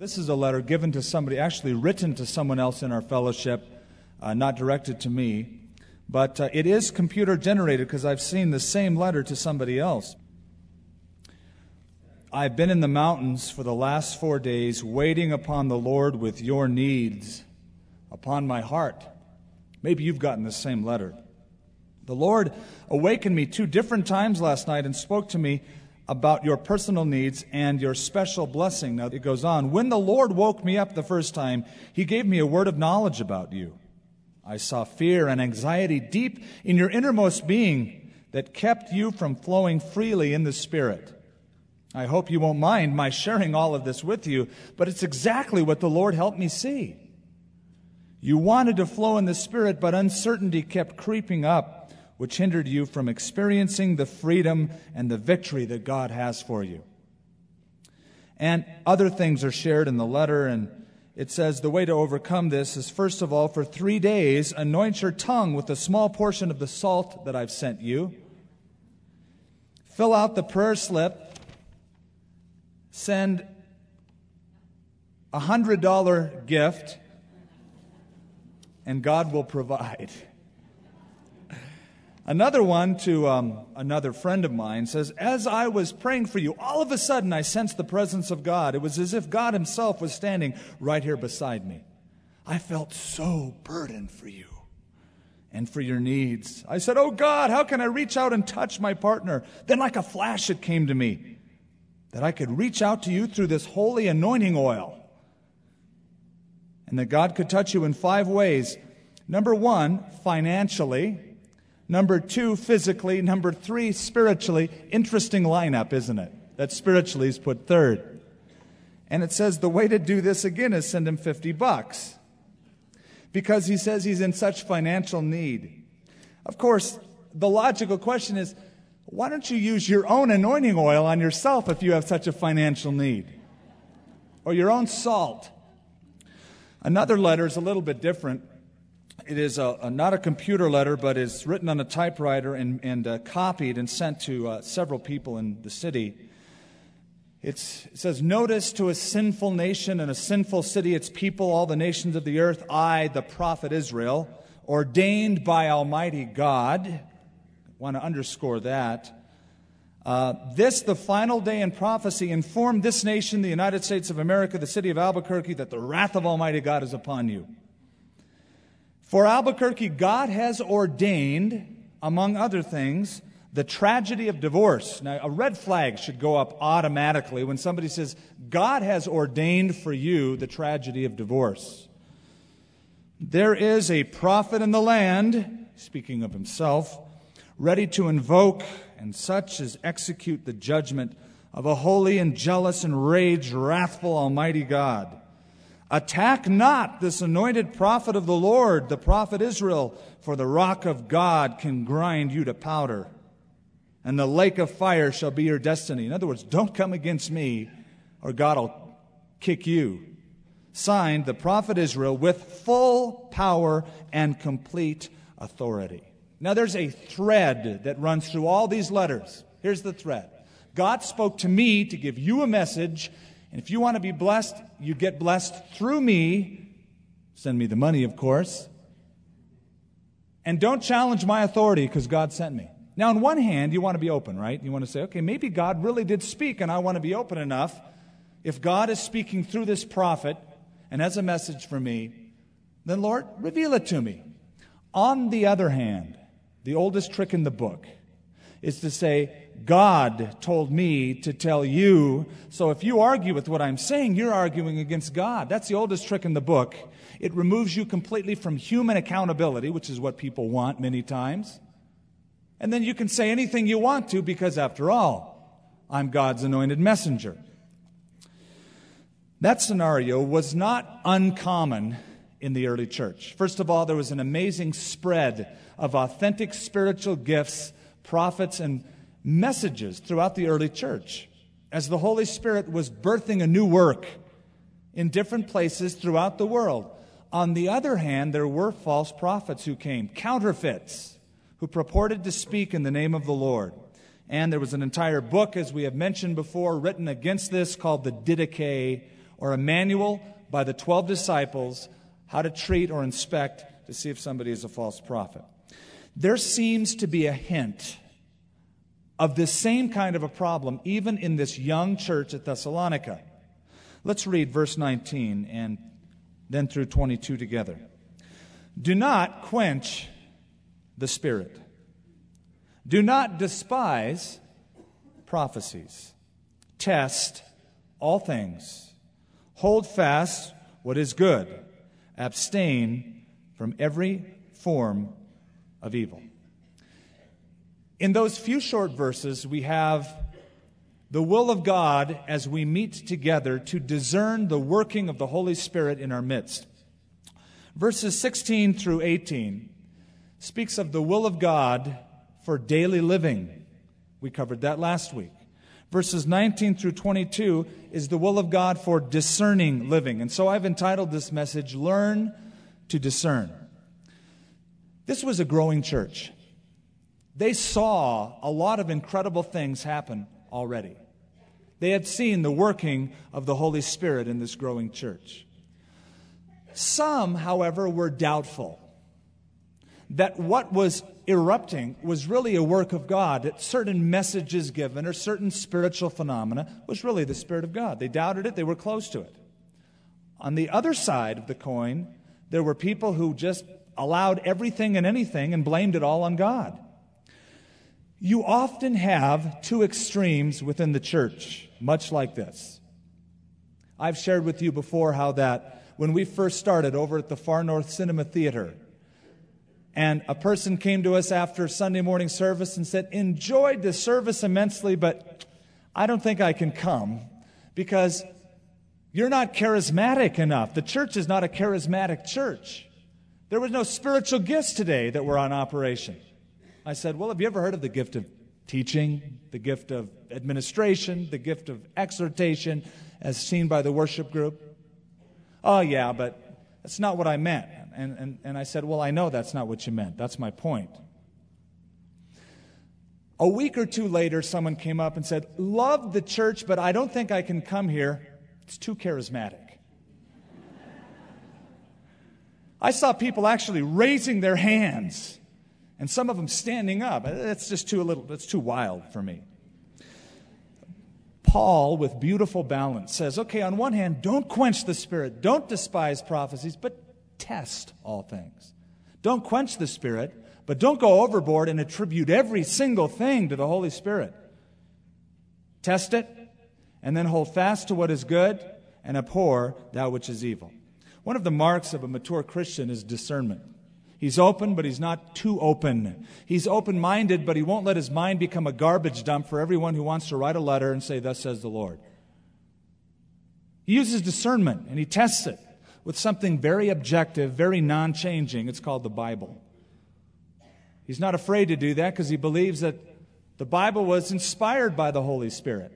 This is a letter given to somebody, actually written to someone else in our fellowship, uh, not directed to me. But uh, it is computer generated because I've seen the same letter to somebody else. I've been in the mountains for the last four days, waiting upon the Lord with your needs upon my heart. Maybe you've gotten the same letter. The Lord awakened me two different times last night and spoke to me about your personal needs and your special blessing. Now, it goes on. When the Lord woke me up the first time, He gave me a word of knowledge about you. I saw fear and anxiety deep in your innermost being that kept you from flowing freely in the Spirit. I hope you won't mind my sharing all of this with you, but it's exactly what the Lord helped me see. You wanted to flow in the Spirit, but uncertainty kept creeping up which hindered you from experiencing the freedom and the victory that God has for you. And other things are shared in the letter, and it says the way to overcome this is first of all, for three days, anoint your tongue with a small portion of the salt that I've sent you. Fill out the prayer slip, send a hundred dollar gift, and God will provide. Another one to um, another friend of mine says, As I was praying for you, all of a sudden I sensed the presence of God. It was as if God Himself was standing right here beside me. I felt so burdened for you and for your needs. I said, Oh God, how can I reach out and touch my partner? Then, like a flash, it came to me that I could reach out to you through this holy anointing oil. And that God could touch you in five ways. Number one, financially. Number two, physically. Number three, spiritually. Interesting lineup, isn't it? That spiritually is put third. And it says the way to do this again is send him 50 bucks. Because he says he's in such financial need. Of course, the logical question is why don't you use your own anointing oil on yourself if you have such a financial need? Or your own salt? Another letter is a little bit different it is a, a, not a computer letter, but is written on a typewriter and, and uh, copied and sent to uh, several people in the city. It's, it says, Notice to a sinful nation and a sinful city, its people, all the nations of the earth, I, the prophet Israel, ordained by Almighty God. Want to underscore that. Uh, this, the final day in prophecy, informed this nation, the United States of America, the city of Albuquerque, that the wrath of Almighty God is upon you. For Albuquerque, God has ordained, among other things, the tragedy of divorce. Now, a red flag should go up automatically when somebody says, God has ordained for you the tragedy of divorce. There is a prophet in the land, speaking of himself, ready to invoke and such as execute the judgment of a holy and jealous and rage, wrathful Almighty God. Attack not this anointed prophet of the Lord, the prophet Israel, for the rock of God can grind you to powder, and the lake of fire shall be your destiny. In other words, don't come against me, or God will kick you. Signed, the prophet Israel, with full power and complete authority. Now, there's a thread that runs through all these letters. Here's the thread God spoke to me to give you a message and if you want to be blessed, you get blessed through me. Send me the money, of course. And don't challenge my authority because God sent me. Now, on one hand, you want to be open, right? You want to say, okay, maybe God really did speak, and I want to be open enough. If God is speaking through this prophet and has a message for me, then Lord, reveal it to me. On the other hand, the oldest trick in the book is to say, God told me to tell you. So if you argue with what I'm saying, you're arguing against God. That's the oldest trick in the book. It removes you completely from human accountability, which is what people want many times. And then you can say anything you want to because, after all, I'm God's anointed messenger. That scenario was not uncommon in the early church. First of all, there was an amazing spread of authentic spiritual gifts, prophets, and messages throughout the early church as the Holy Spirit was birthing a new work in different places throughout the world. On the other hand, there were false prophets who came, counterfeits, who purported to speak in the name of the Lord. And there was an entire book, as we have mentioned before, written against this called the Didache or a manual by the 12 disciples how to treat or inspect to see if somebody is a false prophet. There seems to be a hint of this same kind of a problem even in this young church at Thessalonica. Let's read verse 19 and then through 22 together. Do not quench the Spirit. Do not despise prophecies. Test all things. Hold fast what is good. Abstain from every form of evil. In those few short verses, we have the will of God as we meet together to discern the working of the Holy Spirit in our midst. Verses 16 through 18 speaks of the will of God for daily living. We covered that last week. Verses 19 through 22 is the will of God for discerning living. And so I've entitled this message, Learn to Discern. This was a growing church. They saw a lot of incredible things happen already. They had seen the working of the Holy Spirit in this growing church. Some, however, were doubtful that what was erupting was really a work of God, that certain messages given or certain spiritual phenomena was really the Spirit of God. They doubted it, they were close to it. On the other side of the coin, there were people who just allowed everything and anything and blamed it all on God. You often have two extremes within the church, much like this. I've shared with you before how that when we first started over at the Far North Cinema Theater, and a person came to us after Sunday morning service and said, Enjoyed the service immensely, but I don't think I can come because you're not charismatic enough. The church is not a charismatic church. There was no spiritual gifts today that were on operation. I said, Well, have you ever heard of the gift of teaching, the gift of administration, the gift of exhortation, as seen by the worship group? Oh, yeah, but that's not what I meant. And, and, and I said, Well, I know that's not what you meant. That's my point. A week or two later, someone came up and said, Love the church, but I don't think I can come here. It's too charismatic. I saw people actually raising their hands and some of them standing up. Uh, that's just too little that's too wild for me. Paul, with beautiful balance, says, okay, on one hand, don't quench the spirit, don't despise prophecies, but test all things. Don't quench the Spirit, but don't go overboard and attribute every single thing to the Holy Spirit. Test it, and then hold fast to what is good and abhor that which is evil. One of the marks of a mature Christian is discernment. He's open, but he's not too open. He's open minded, but he won't let his mind become a garbage dump for everyone who wants to write a letter and say, Thus says the Lord. He uses discernment and he tests it with something very objective, very non changing. It's called the Bible. He's not afraid to do that because he believes that the Bible was inspired by the Holy Spirit.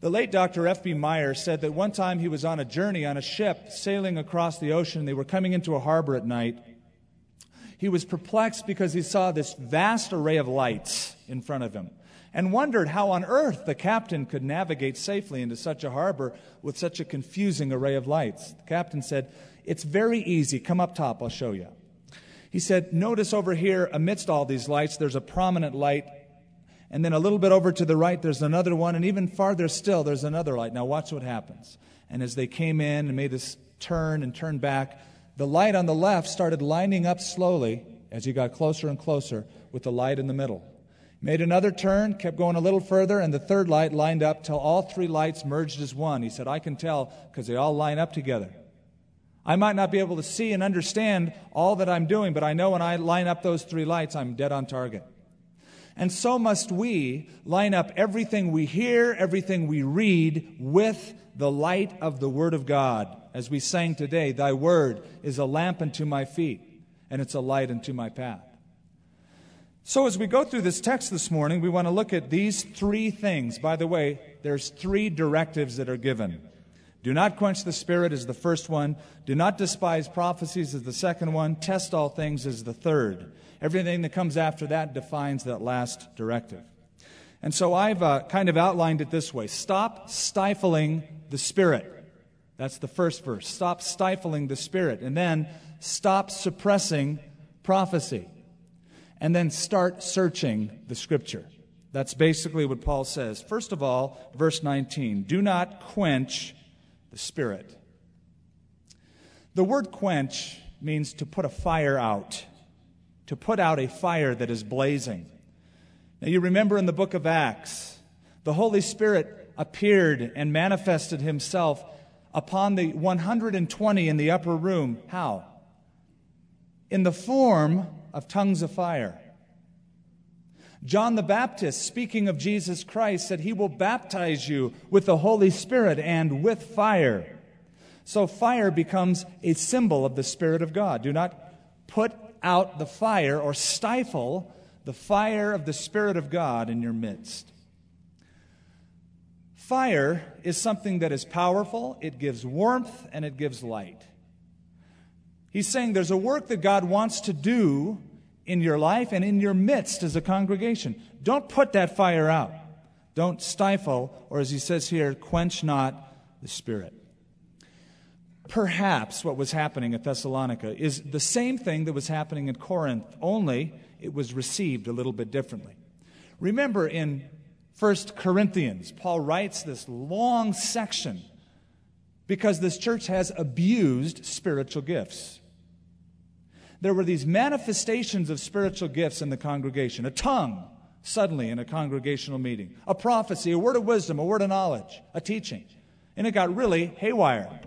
The late Dr. F.B. Meyer said that one time he was on a journey on a ship sailing across the ocean. They were coming into a harbor at night. He was perplexed because he saw this vast array of lights in front of him and wondered how on earth the captain could navigate safely into such a harbor with such a confusing array of lights. The captain said, It's very easy. Come up top, I'll show you. He said, Notice over here, amidst all these lights, there's a prominent light. And then a little bit over to the right, there's another one. And even farther still, there's another light. Now, watch what happens. And as they came in and made this turn and turn back, the light on the left started lining up slowly as he got closer and closer with the light in the middle. Made another turn, kept going a little further, and the third light lined up till all three lights merged as one. He said, I can tell because they all line up together. I might not be able to see and understand all that I'm doing, but I know when I line up those three lights, I'm dead on target. And so must we line up everything we hear, everything we read with the light of the Word of God. As we sang today, Thy Word is a lamp unto my feet, and it's a light unto my path. So, as we go through this text this morning, we want to look at these three things. By the way, there's three directives that are given. Do not quench the spirit is the first one. Do not despise prophecies is the second one. Test all things is the third. Everything that comes after that defines that last directive. And so I've uh, kind of outlined it this way stop stifling the spirit. That's the first verse. Stop stifling the Spirit. And then stop suppressing prophecy. And then start searching the Scripture. That's basically what Paul says. First of all, verse 19 do not quench the Spirit. The word quench means to put a fire out, to put out a fire that is blazing. Now, you remember in the book of Acts, the Holy Spirit appeared and manifested himself upon the 120 in the upper room. How? In the form of tongues of fire. John the Baptist, speaking of Jesus Christ, said he will baptize you with the Holy Spirit and with fire. So fire becomes a symbol of the Spirit of God. Do not put out the fire or stifle the fire of the Spirit of God in your midst. Fire is something that is powerful, it gives warmth, and it gives light. He's saying there's a work that God wants to do in your life and in your midst as a congregation. Don't put that fire out. Don't stifle, or as he says here, quench not the Spirit. Perhaps what was happening at Thessalonica is the same thing that was happening in Corinth, only it was received a little bit differently. Remember in 1 Corinthians, Paul writes this long section because this church has abused spiritual gifts there were these manifestations of spiritual gifts in the congregation a tongue, suddenly in a congregational meeting, a prophecy, a word of wisdom, a word of knowledge, a teaching. And it got really haywire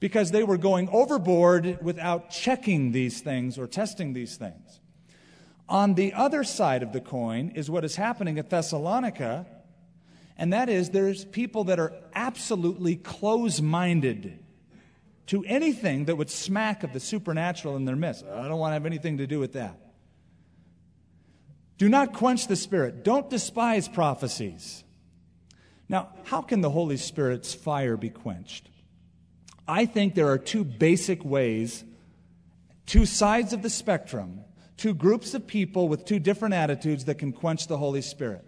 because they were going overboard without checking these things or testing these things. On the other side of the coin is what is happening at Thessalonica, and that is there's people that are absolutely close minded to anything that would smack of the supernatural in their midst. I don't want to have anything to do with that. Do not quench the Spirit. Don't despise prophecies. Now, how can the Holy Spirit's fire be quenched? I think there are two basic ways, two sides of the spectrum, two groups of people with two different attitudes that can quench the Holy Spirit.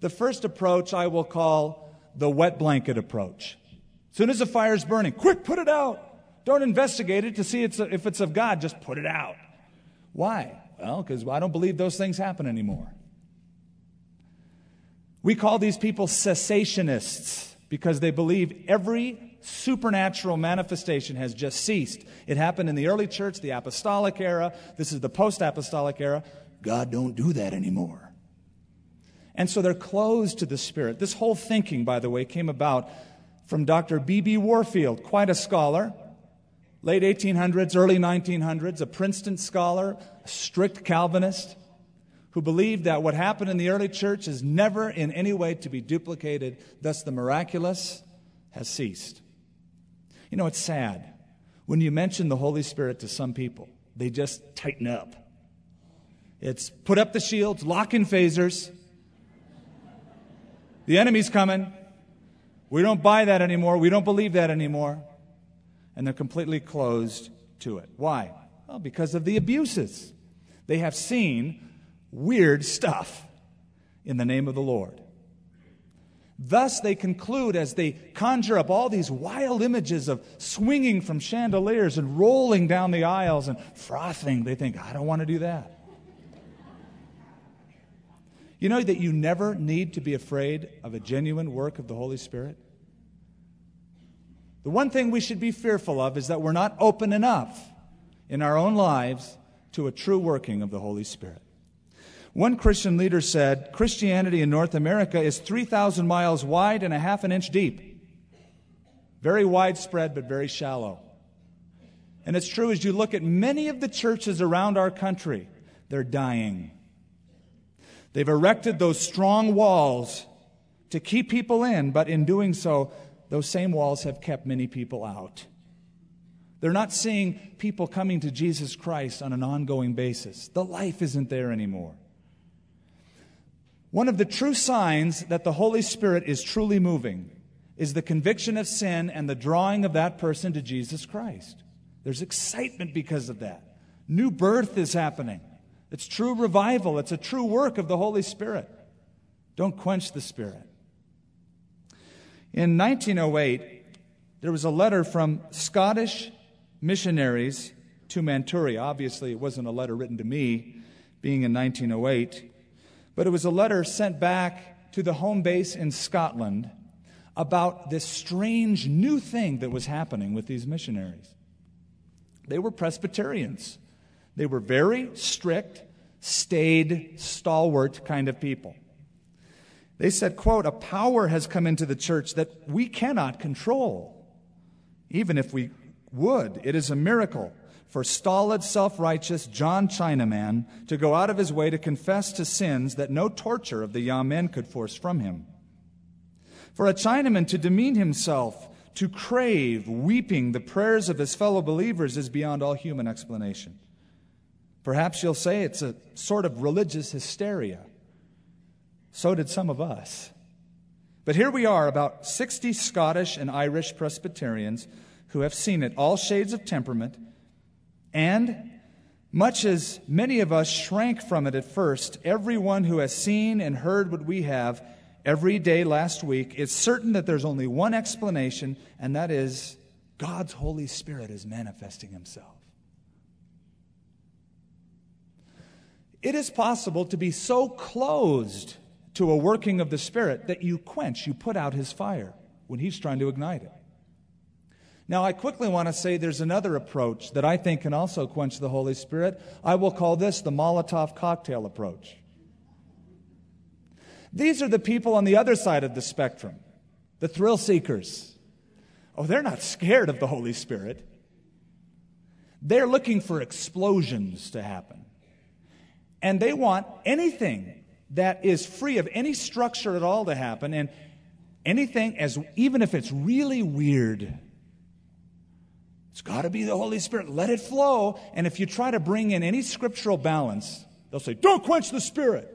The first approach I will call the wet blanket approach. As soon as the fire is burning, quick, put it out. Don't investigate it to see if it's of God. Just put it out. Why? Well, because I don't believe those things happen anymore. We call these people cessationists because they believe every supernatural manifestation has just ceased. It happened in the early church, the apostolic era. This is the post apostolic era. God don't do that anymore. And so they're closed to the Spirit. This whole thinking, by the way, came about from Dr. B.B. Warfield, quite a scholar late 1800s, early 1900s, a Princeton scholar, a strict Calvinist, who believed that what happened in the early church is never in any way to be duplicated. Thus, the miraculous has ceased. You know, it's sad. When you mention the Holy Spirit to some people, they just tighten up. It's put up the shields, lock in phasers. The enemy's coming. We don't buy that anymore. We don't believe that anymore and they're completely closed to it. Why? Well, because of the abuses. They have seen weird stuff in the name of the Lord. Thus, they conclude as they conjure up all these wild images of swinging from chandeliers and rolling down the aisles and frothing, they think, I don't want to do that. You know that you never need to be afraid of a genuine work of the Holy Spirit? The one thing we should be fearful of is that we're not open enough in our own lives to a true working of the Holy Spirit. One Christian leader said Christianity in North America is 3,000 miles wide and a half an inch deep. Very widespread, but very shallow. And it's true as you look at many of the churches around our country, they're dying. They've erected those strong walls to keep people in, but in doing so, those same walls have kept many people out. They're not seeing people coming to Jesus Christ on an ongoing basis. The life isn't there anymore. One of the true signs that the Holy Spirit is truly moving is the conviction of sin and the drawing of that person to Jesus Christ. There's excitement because of that. New birth is happening. It's true revival, it's a true work of the Holy Spirit. Don't quench the Spirit. In 1908, there was a letter from Scottish missionaries to Manchuria. Obviously, it wasn't a letter written to me, being in 1908, but it was a letter sent back to the home base in Scotland about this strange new thing that was happening with these missionaries. They were Presbyterians. They were very strict, staid, stalwart kind of people. They said, quote, a power has come into the church that we cannot control. Even if we would, it is a miracle for stolid, self righteous John Chinaman to go out of his way to confess to sins that no torture of the Yamen could force from him. For a Chinaman to demean himself, to crave, weeping, the prayers of his fellow believers is beyond all human explanation. Perhaps you'll say it's a sort of religious hysteria. So did some of us. But here we are, about 60 Scottish and Irish Presbyterians who have seen it, all shades of temperament, and much as many of us shrank from it at first, everyone who has seen and heard what we have every day last week is certain that there's only one explanation, and that is God's Holy Spirit is manifesting Himself. It is possible to be so closed to a working of the Spirit that you quench, you put out His fire when He's trying to ignite it. Now, I quickly want to say there's another approach that I think can also quench the Holy Spirit. I will call this the Molotov cocktail approach. These are the people on the other side of the spectrum, the thrill seekers. Oh, they're not scared of the Holy Spirit. They're looking for explosions to happen. And they want anything that is free of any structure at all to happen and anything as even if it's really weird it's got to be the Holy Spirit. Let it flow. And if you try to bring in any scriptural balance, they'll say, Don't quench the Spirit.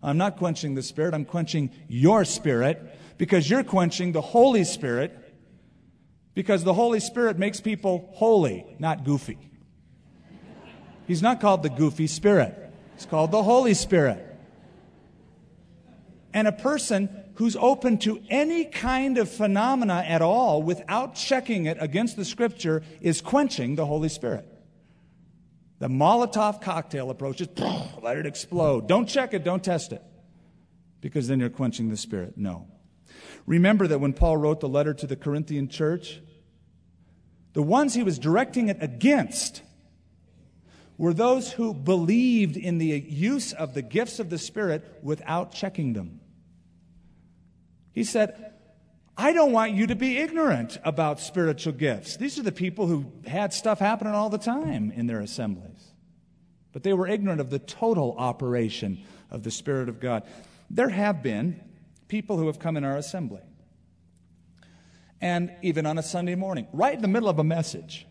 I'm not quenching the Spirit, I'm quenching your Spirit because you're quenching the Holy Spirit because the Holy Spirit makes people holy, not goofy. He's not called the goofy Spirit, he's called the Holy Spirit. And a person who's open to any kind of phenomena at all without checking it against the scripture is quenching the Holy Spirit. The Molotov cocktail approach is let it explode. Don't check it, don't test it, because then you're quenching the Spirit. No. Remember that when Paul wrote the letter to the Corinthian church, the ones he was directing it against were those who believed in the use of the gifts of the Spirit without checking them. He said, I don't want you to be ignorant about spiritual gifts. These are the people who had stuff happening all the time in their assemblies. But they were ignorant of the total operation of the Spirit of God. There have been people who have come in our assembly. And even on a Sunday morning, right in the middle of a message,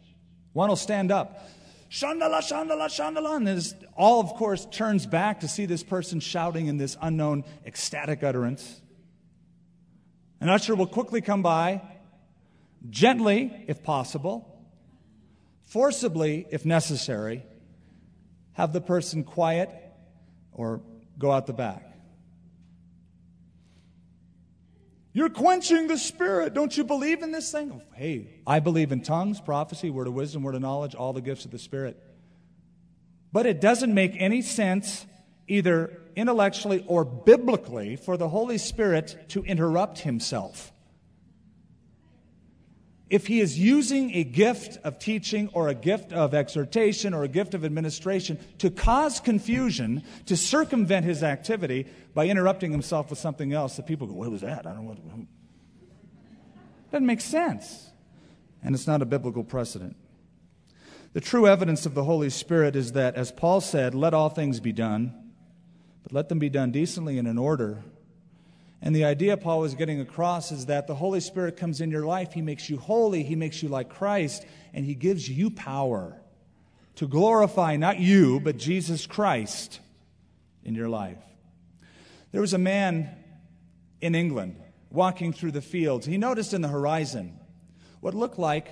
one will stand up, Shandala, Shandala, Shandala, and this, all, of course, turns back to see this person shouting in this unknown ecstatic utterance. An usher will quickly come by, gently, if possible, forcibly, if necessary, have the person quiet or go out the back. You're quenching the spirit. Don't you believe in this thing? Oh, hey, I believe in tongues, prophecy, word of wisdom, word of knowledge, all the gifts of the spirit. But it doesn't make any sense either intellectually or biblically for the Holy Spirit to interrupt himself. If he is using a gift of teaching or a gift of exhortation or a gift of administration to cause confusion, to circumvent his activity by interrupting himself with something else, that people go, What was that? I don't know what. Doesn't make sense. And it's not a biblical precedent. The true evidence of the Holy Spirit is that, as Paul said, let all things be done but let them be done decently and in order. And the idea Paul was getting across is that the Holy Spirit comes in your life, He makes you holy, He makes you like Christ, and He gives you power to glorify not you, but Jesus Christ in your life. There was a man in England walking through the fields. He noticed in the horizon what looked like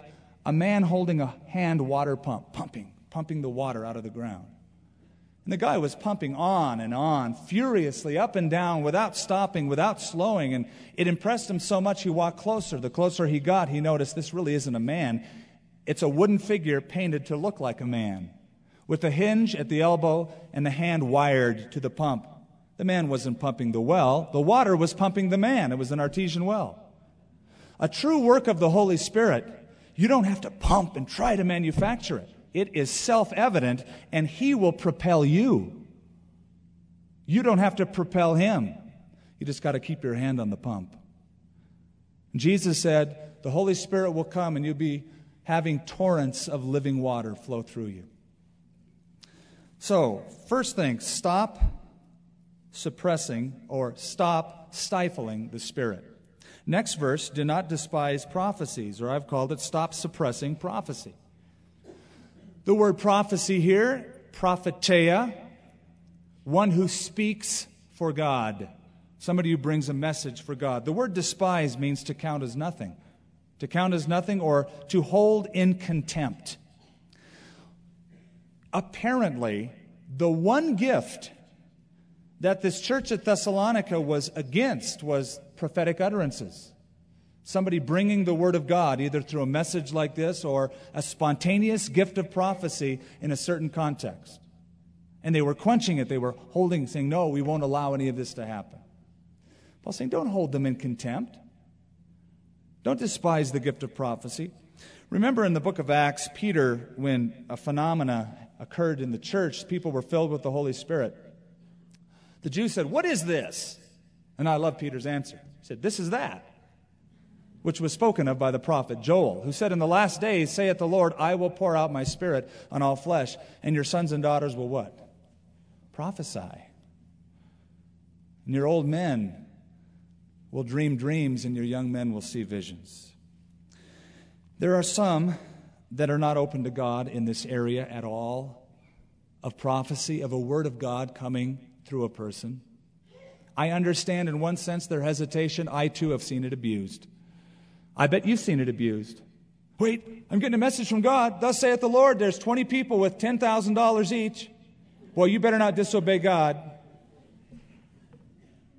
a man holding a hand water pump, pumping, pumping the water out of the ground. And the guy was pumping on and on, furiously, up and down, without stopping, without slowing. And it impressed him so much he walked closer. The closer he got, he noticed this really isn't a man. It's a wooden figure painted to look like a man, with a hinge at the elbow and the hand wired to the pump. The man wasn't pumping the well, the water was pumping the man. It was an artesian well. A true work of the Holy Spirit, you don't have to pump and try to manufacture it. It is self evident, and He will propel you. You don't have to propel Him. You just got to keep your hand on the pump. Jesus said, The Holy Spirit will come, and you'll be having torrents of living water flow through you. So, first thing, stop suppressing or stop stifling the Spirit. Next verse, do not despise prophecies, or I've called it stop suppressing prophecy. The word prophecy here, propheteia, one who speaks for God, somebody who brings a message for God. The word despise means to count as nothing, to count as nothing or to hold in contempt. Apparently, the one gift that this church at Thessalonica was against was prophetic utterances. Somebody bringing the Word of God, either through a message like this or a spontaneous gift of prophecy in a certain context. And they were quenching it. They were holding, saying, No, we won't allow any of this to happen. Paul's saying, Don't hold them in contempt. Don't despise the gift of prophecy. Remember in the book of Acts, Peter, when a phenomena occurred in the church, people were filled with the Holy Spirit. The Jews said, What is this? And I love Peter's answer. He said, This is that which was spoken of by the prophet Joel, who said, In the last days, saith the Lord, I will pour out my spirit on all flesh, and your sons and daughters will what? Prophesy. And your old men will dream dreams, and your young men will see visions. There are some that are not open to God in this area at all of prophecy, of a word of God coming through a person. I understand in one sense their hesitation. I too have seen it abused. I bet you've seen it abused. Wait, I'm getting a message from God. Thus saith the Lord, there's 20 people with $10,000 each. Well, you better not disobey God.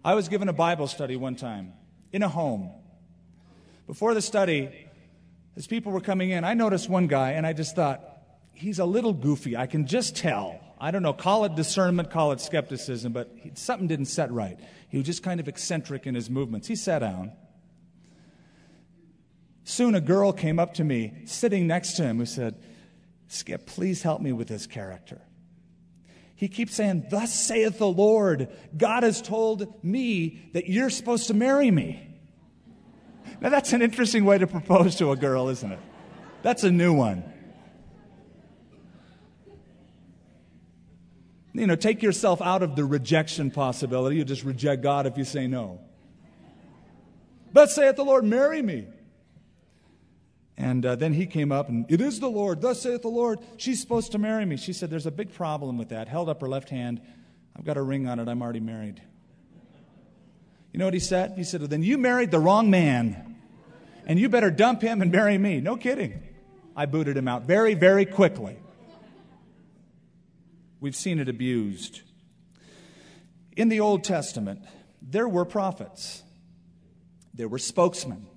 I was given a Bible study one time in a home. Before the study, as people were coming in, I noticed one guy and I just thought, he's a little goofy. I can just tell. I don't know, call it discernment, call it skepticism, but something didn't set right. He was just kind of eccentric in his movements. He sat down. Soon a girl came up to me, sitting next to him, who said, Skip, please help me with this character. He keeps saying, Thus saith the Lord, God has told me that you're supposed to marry me. Now, that's an interesting way to propose to a girl, isn't it? That's a new one. You know, take yourself out of the rejection possibility. You just reject God if you say no. Thus saith the Lord, marry me. And uh, then he came up and, It is the Lord, thus saith the Lord. She's supposed to marry me. She said, There's a big problem with that. Held up her left hand. I've got a ring on it. I'm already married. You know what he said? He said, well, Then you married the wrong man. And you better dump him and marry me. No kidding. I booted him out very, very quickly. We've seen it abused. In the Old Testament, there were prophets, there were spokesmen.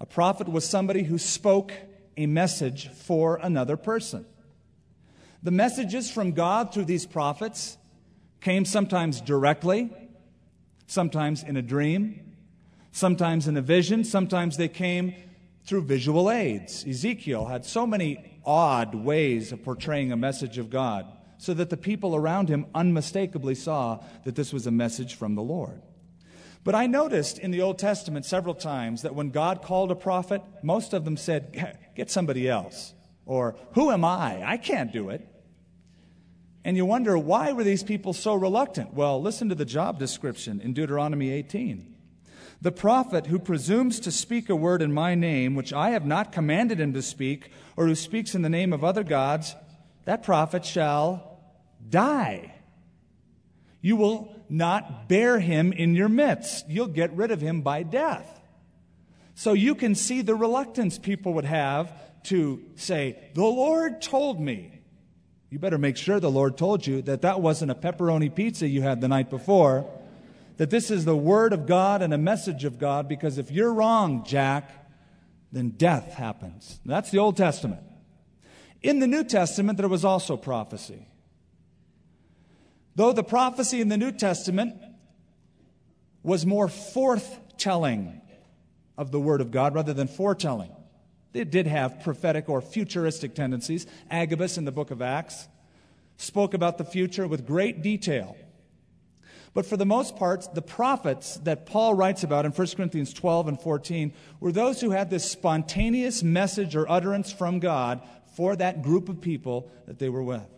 A prophet was somebody who spoke a message for another person. The messages from God through these prophets came sometimes directly, sometimes in a dream, sometimes in a vision, sometimes they came through visual aids. Ezekiel had so many odd ways of portraying a message of God so that the people around him unmistakably saw that this was a message from the Lord. But I noticed in the Old Testament several times that when God called a prophet, most of them said, Get somebody else. Or, Who am I? I can't do it. And you wonder, why were these people so reluctant? Well, listen to the job description in Deuteronomy 18. The prophet who presumes to speak a word in my name, which I have not commanded him to speak, or who speaks in the name of other gods, that prophet shall die. You will not bear him in your midst. You'll get rid of him by death. So you can see the reluctance people would have to say, The Lord told me. You better make sure the Lord told you that that wasn't a pepperoni pizza you had the night before, that this is the Word of God and a message of God, because if you're wrong, Jack, then death happens. That's the Old Testament. In the New Testament, there was also prophecy. Though the prophecy in the New Testament was more forthtelling of the Word of God rather than foretelling. It did have prophetic or futuristic tendencies. Agabus in the book of Acts spoke about the future with great detail. But for the most part, the prophets that Paul writes about in 1 Corinthians 12 and 14 were those who had this spontaneous message or utterance from God for that group of people that they were with.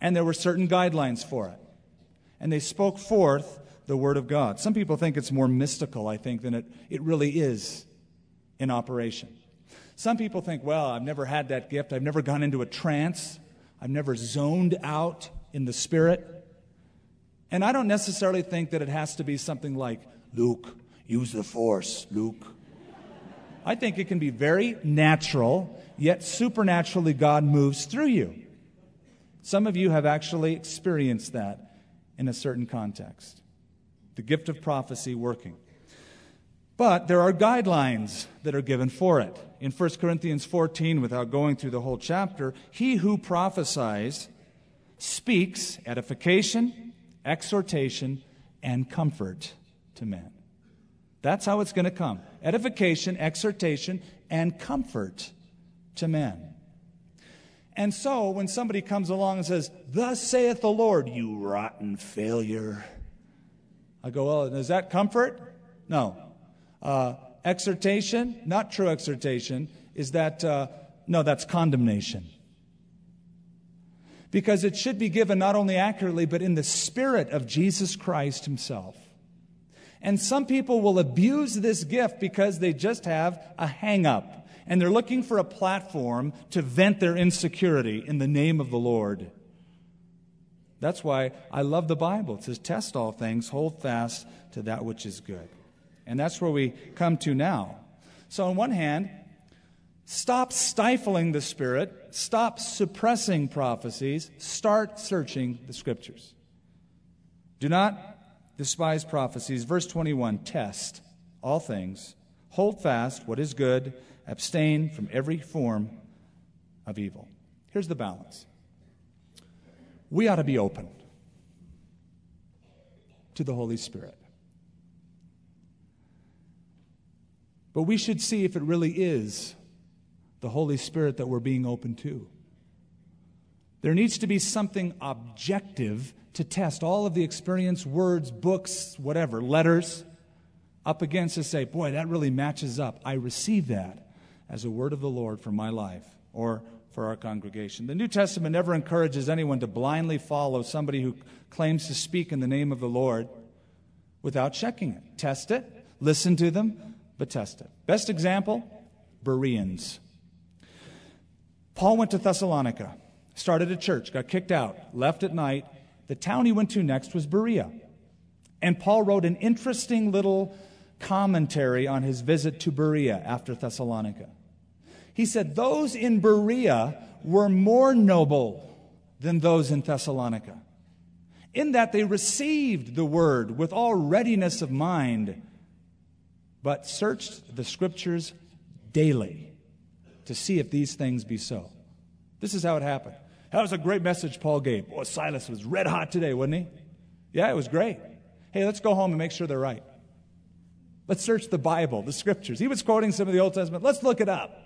And there were certain guidelines for it. And they spoke forth the Word of God. Some people think it's more mystical, I think, than it, it really is in operation. Some people think, well, I've never had that gift. I've never gone into a trance. I've never zoned out in the Spirit. And I don't necessarily think that it has to be something like, Luke, use the force, Luke. I think it can be very natural, yet supernaturally God moves through you. Some of you have actually experienced that in a certain context the gift of prophecy working. But there are guidelines that are given for it. In 1 Corinthians 14, without going through the whole chapter, he who prophesies speaks edification, exhortation, and comfort to men. That's how it's going to come edification, exhortation, and comfort to men. And so, when somebody comes along and says, Thus saith the Lord, you rotten failure, I go, Well, is that comfort? No. Uh, exhortation, not true exhortation, is that, uh, no, that's condemnation. Because it should be given not only accurately, but in the spirit of Jesus Christ himself. And some people will abuse this gift because they just have a hang up and they're looking for a platform to vent their insecurity in the name of the Lord. That's why I love the Bible. It says, Test all things, hold fast to that which is good. And that's where we come to now. So, on one hand, stop stifling the Spirit, stop suppressing prophecies, start searching the Scriptures. Do not despise prophecies. Verse 21 Test all things, hold fast what is good, abstain from every form of evil. Here's the balance we ought to be open to the Holy Spirit. But we should see if it really is the Holy Spirit that we're being open to. There needs to be something objective to test all of the experience, words, books, whatever, letters up against to say, boy, that really matches up. I receive that as a word of the Lord for my life or for our congregation. The New Testament never encourages anyone to blindly follow somebody who claims to speak in the name of the Lord without checking it. Test it, listen to them, but test it. Best example Bereans. Paul went to Thessalonica, started a church, got kicked out, left at night. The town he went to next was Berea. And Paul wrote an interesting little commentary on his visit to Berea after Thessalonica. He said, Those in Berea were more noble than those in Thessalonica, in that they received the word with all readiness of mind, but searched the scriptures daily to see if these things be so. This is how it happened. That was a great message Paul gave. Boy, Silas was red hot today, wasn't he? Yeah, it was great. Hey, let's go home and make sure they're right. Let's search the Bible, the scriptures. He was quoting some of the Old Testament. Let's look it up.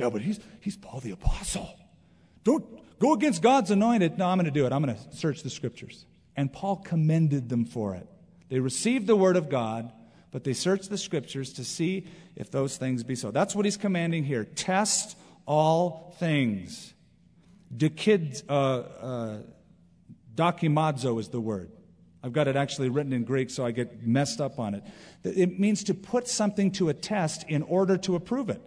Yeah, but he's, he's Paul the Apostle. Don't go against God's anointed. No, I'm going to do it. I'm going to search the scriptures. And Paul commended them for it. They received the word of God, but they searched the scriptures to see if those things be so. That's what he's commanding here. Test all things. Dekid, uh, uh, dokimazo is the word. I've got it actually written in Greek, so I get messed up on it. It means to put something to a test in order to approve it.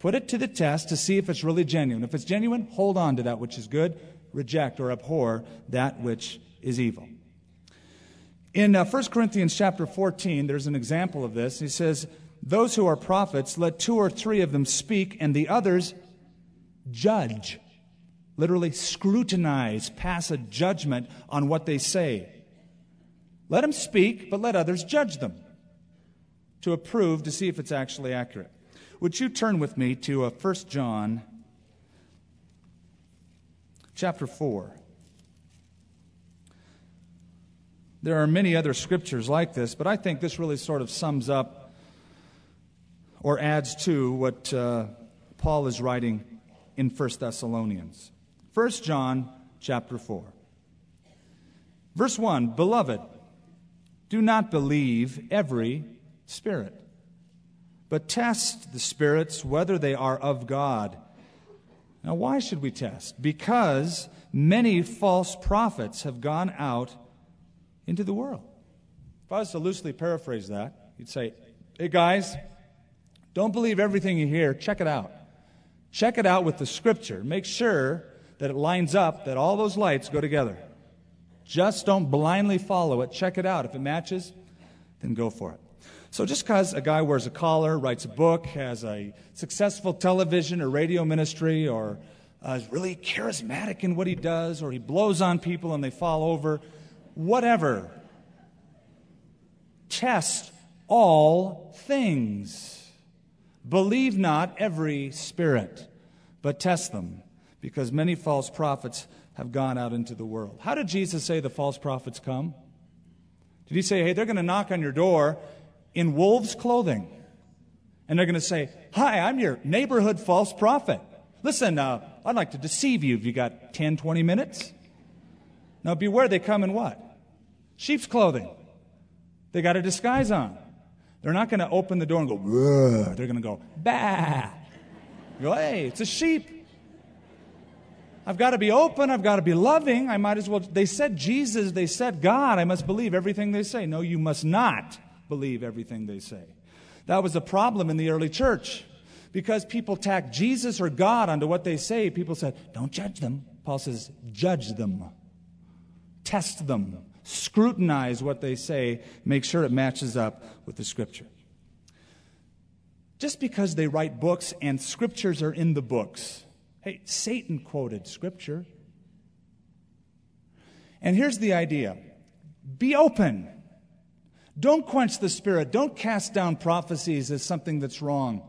Put it to the test to see if it's really genuine. If it's genuine, hold on to that which is good, reject or abhor that which is evil. In uh, 1 Corinthians chapter 14, there's an example of this. He says, Those who are prophets, let two or three of them speak, and the others judge, literally scrutinize, pass a judgment on what they say. Let them speak, but let others judge them to approve to see if it's actually accurate. Would you turn with me to uh, 1 John chapter 4? There are many other scriptures like this, but I think this really sort of sums up or adds to what uh, Paul is writing in 1 Thessalonians. 1 John chapter 4. Verse 1 Beloved, do not believe every spirit, but test the spirits whether they are of God. Now, why should we test? Because many false prophets have gone out into the world. If I was to loosely paraphrase that, you'd say, hey guys, don't believe everything you hear, check it out. Check it out with the scripture. Make sure that it lines up, that all those lights go together. Just don't blindly follow it. Check it out. If it matches, then go for it. So just because a guy wears a collar, writes a book, has a successful television or radio ministry, or uh, is really charismatic in what he does, or he blows on people and they fall over, whatever. Test all things. Believe not every spirit, but test them, because many false prophets have gone out into the world. How did Jesus say the false prophets come? Did he say, hey, they're going to knock on your door in wolves' clothing? And they're going to say, hi, I'm your neighborhood false prophet. Listen, uh, I'd like to deceive you. Have you got 10, 20 minutes? Now beware, they come in what? sheep's clothing. They got a disguise on. They're not going to open the door and go, Whoa. they're going to go, bah. You go, hey, it's a sheep. I've got to be open. I've got to be loving. I might as well. They said Jesus, they said God. I must believe everything they say. No, you must not believe everything they say. That was a problem in the early church because people tack Jesus or God onto what they say. People said, don't judge them. Paul says, judge them, test them, scrutinize what they say, make sure it matches up with the scripture. Just because they write books and scriptures are in the books, hey, Satan quoted scripture. And here's the idea be open. Don't quench the spirit. Don't cast down prophecies as something that's wrong.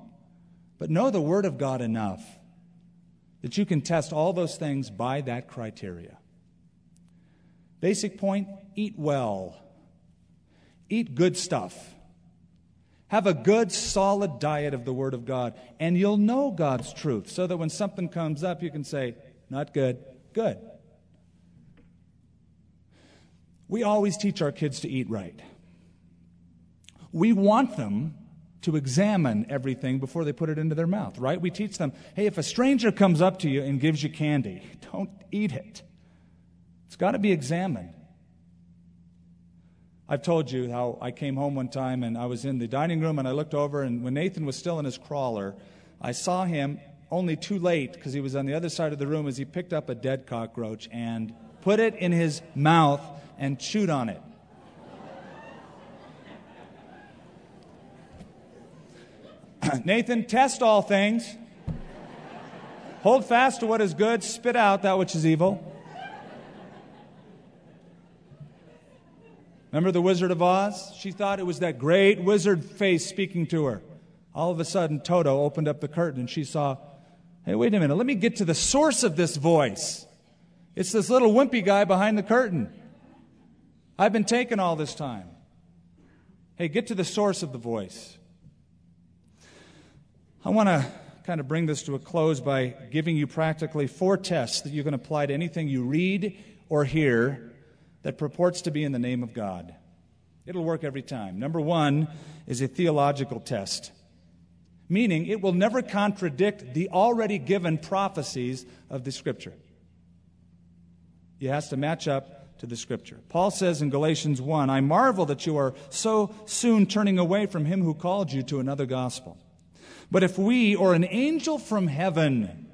But know the Word of God enough that you can test all those things by that criteria. Basic point eat well, eat good stuff. Have a good, solid diet of the Word of God, and you'll know God's truth so that when something comes up, you can say, Not good, good. We always teach our kids to eat right. We want them to examine everything before they put it into their mouth, right? We teach them, hey, if a stranger comes up to you and gives you candy, don't eat it. It's got to be examined. I've told you how I came home one time and I was in the dining room and I looked over, and when Nathan was still in his crawler, I saw him only too late because he was on the other side of the room as he picked up a dead cockroach and put it in his mouth and chewed on it. Nathan, test all things. Hold fast to what is good, spit out that which is evil. Remember the Wizard of Oz? She thought it was that great wizard face speaking to her. All of a sudden, Toto opened up the curtain and she saw, hey, wait a minute, let me get to the source of this voice. It's this little wimpy guy behind the curtain. I've been taken all this time. Hey, get to the source of the voice. I want to kind of bring this to a close by giving you practically four tests that you can apply to anything you read or hear that purports to be in the name of God. It'll work every time. Number one is a theological test, meaning it will never contradict the already given prophecies of the Scripture. It has to match up to the Scripture. Paul says in Galatians 1 I marvel that you are so soon turning away from him who called you to another gospel. But if we or an angel from heaven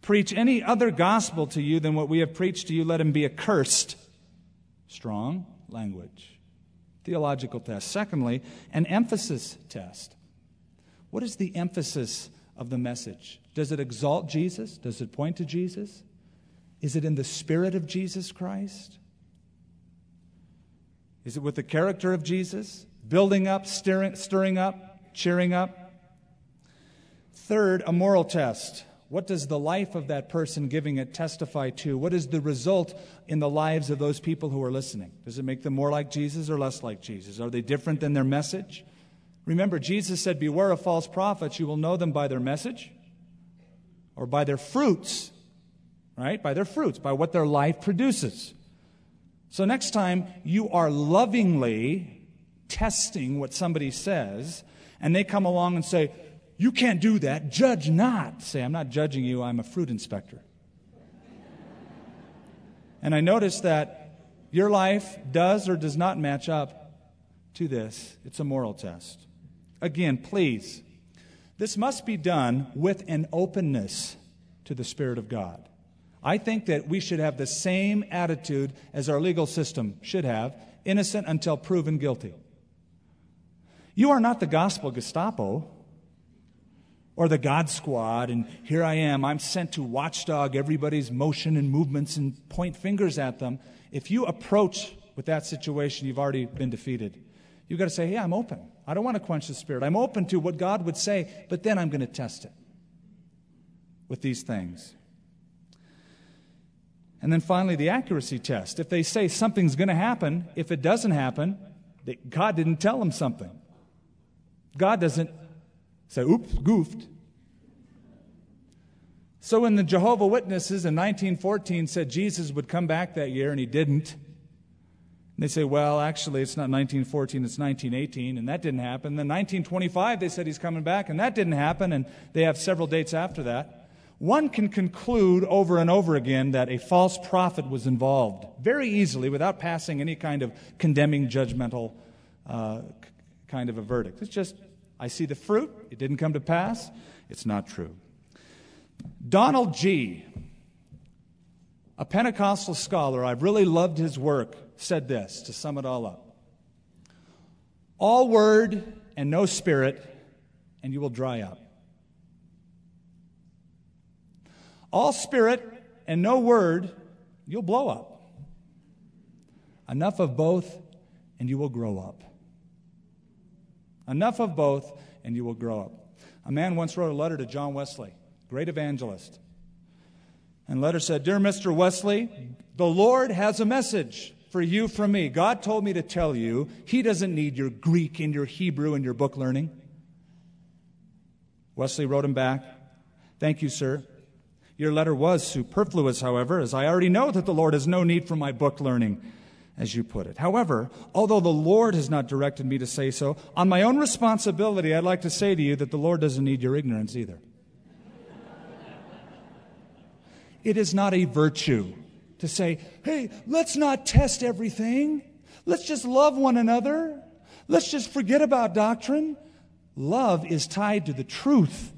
preach any other gospel to you than what we have preached to you, let him be accursed. Strong language. Theological test. Secondly, an emphasis test. What is the emphasis of the message? Does it exalt Jesus? Does it point to Jesus? Is it in the spirit of Jesus Christ? Is it with the character of Jesus? Building up, stirring, stirring up, cheering up? Third, a moral test. What does the life of that person giving it testify to? What is the result in the lives of those people who are listening? Does it make them more like Jesus or less like Jesus? Are they different than their message? Remember, Jesus said, Beware of false prophets. You will know them by their message or by their fruits, right? By their fruits, by what their life produces. So next time you are lovingly testing what somebody says, and they come along and say, You can't do that, judge not. Say, I'm not judging you, I'm a fruit inspector. and I notice that your life does or does not match up to this. It's a moral test. Again, please, this must be done with an openness to the Spirit of God. I think that we should have the same attitude as our legal system should have innocent until proven guilty. You are not the gospel Gestapo or the God Squad, and here I am. I'm sent to watchdog everybody's motion and movements and point fingers at them. If you approach with that situation, you've already been defeated. You've got to say, Hey, I'm open. I don't want to quench the spirit. I'm open to what God would say, but then I'm going to test it with these things. And then finally, the accuracy test. If they say something's going to happen, if it doesn't happen, God didn't tell them something. God doesn't say, oops, goofed. So when the Jehovah Witnesses in 1914 said Jesus would come back that year and he didn't, and they say, well, actually, it's not 1914, it's 1918, and that didn't happen. Then 1925, they said he's coming back, and that didn't happen, and they have several dates after that. One can conclude over and over again that a false prophet was involved very easily without passing any kind of condemning, judgmental uh, kind of a verdict. It's just, I see the fruit, it didn't come to pass, it's not true. Donald Gee, a Pentecostal scholar, I've really loved his work said this to sum it all up All word and no spirit, and you will dry up. All spirit and no word, you'll blow up. Enough of both, and you will grow up. Enough of both, and you will grow up. A man once wrote a letter to John Wesley, great evangelist. And letter said, Dear Mr. Wesley, the Lord has a message for you from me. God told me to tell you, He doesn't need your Greek and your Hebrew and your book learning. Wesley wrote him back, Thank you, sir. Your letter was superfluous, however, as I already know that the Lord has no need for my book learning, as you put it. However, although the Lord has not directed me to say so, on my own responsibility, I'd like to say to you that the Lord doesn't need your ignorance either. it is not a virtue to say, hey, let's not test everything. Let's just love one another. Let's just forget about doctrine. Love is tied to the truth.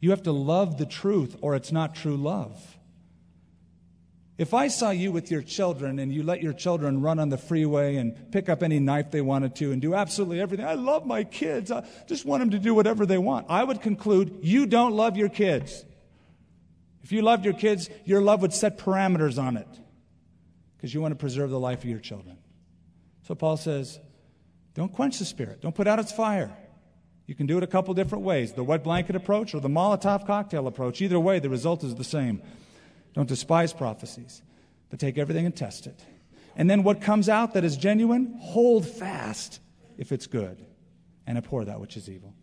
You have to love the truth, or it's not true love. If I saw you with your children and you let your children run on the freeway and pick up any knife they wanted to and do absolutely everything, I love my kids. I just want them to do whatever they want. I would conclude you don't love your kids. If you loved your kids, your love would set parameters on it because you want to preserve the life of your children. So Paul says, don't quench the spirit, don't put out its fire. You can do it a couple different ways the wet blanket approach or the Molotov cocktail approach. Either way, the result is the same. Don't despise prophecies, but take everything and test it. And then what comes out that is genuine, hold fast if it's good, and abhor that which is evil.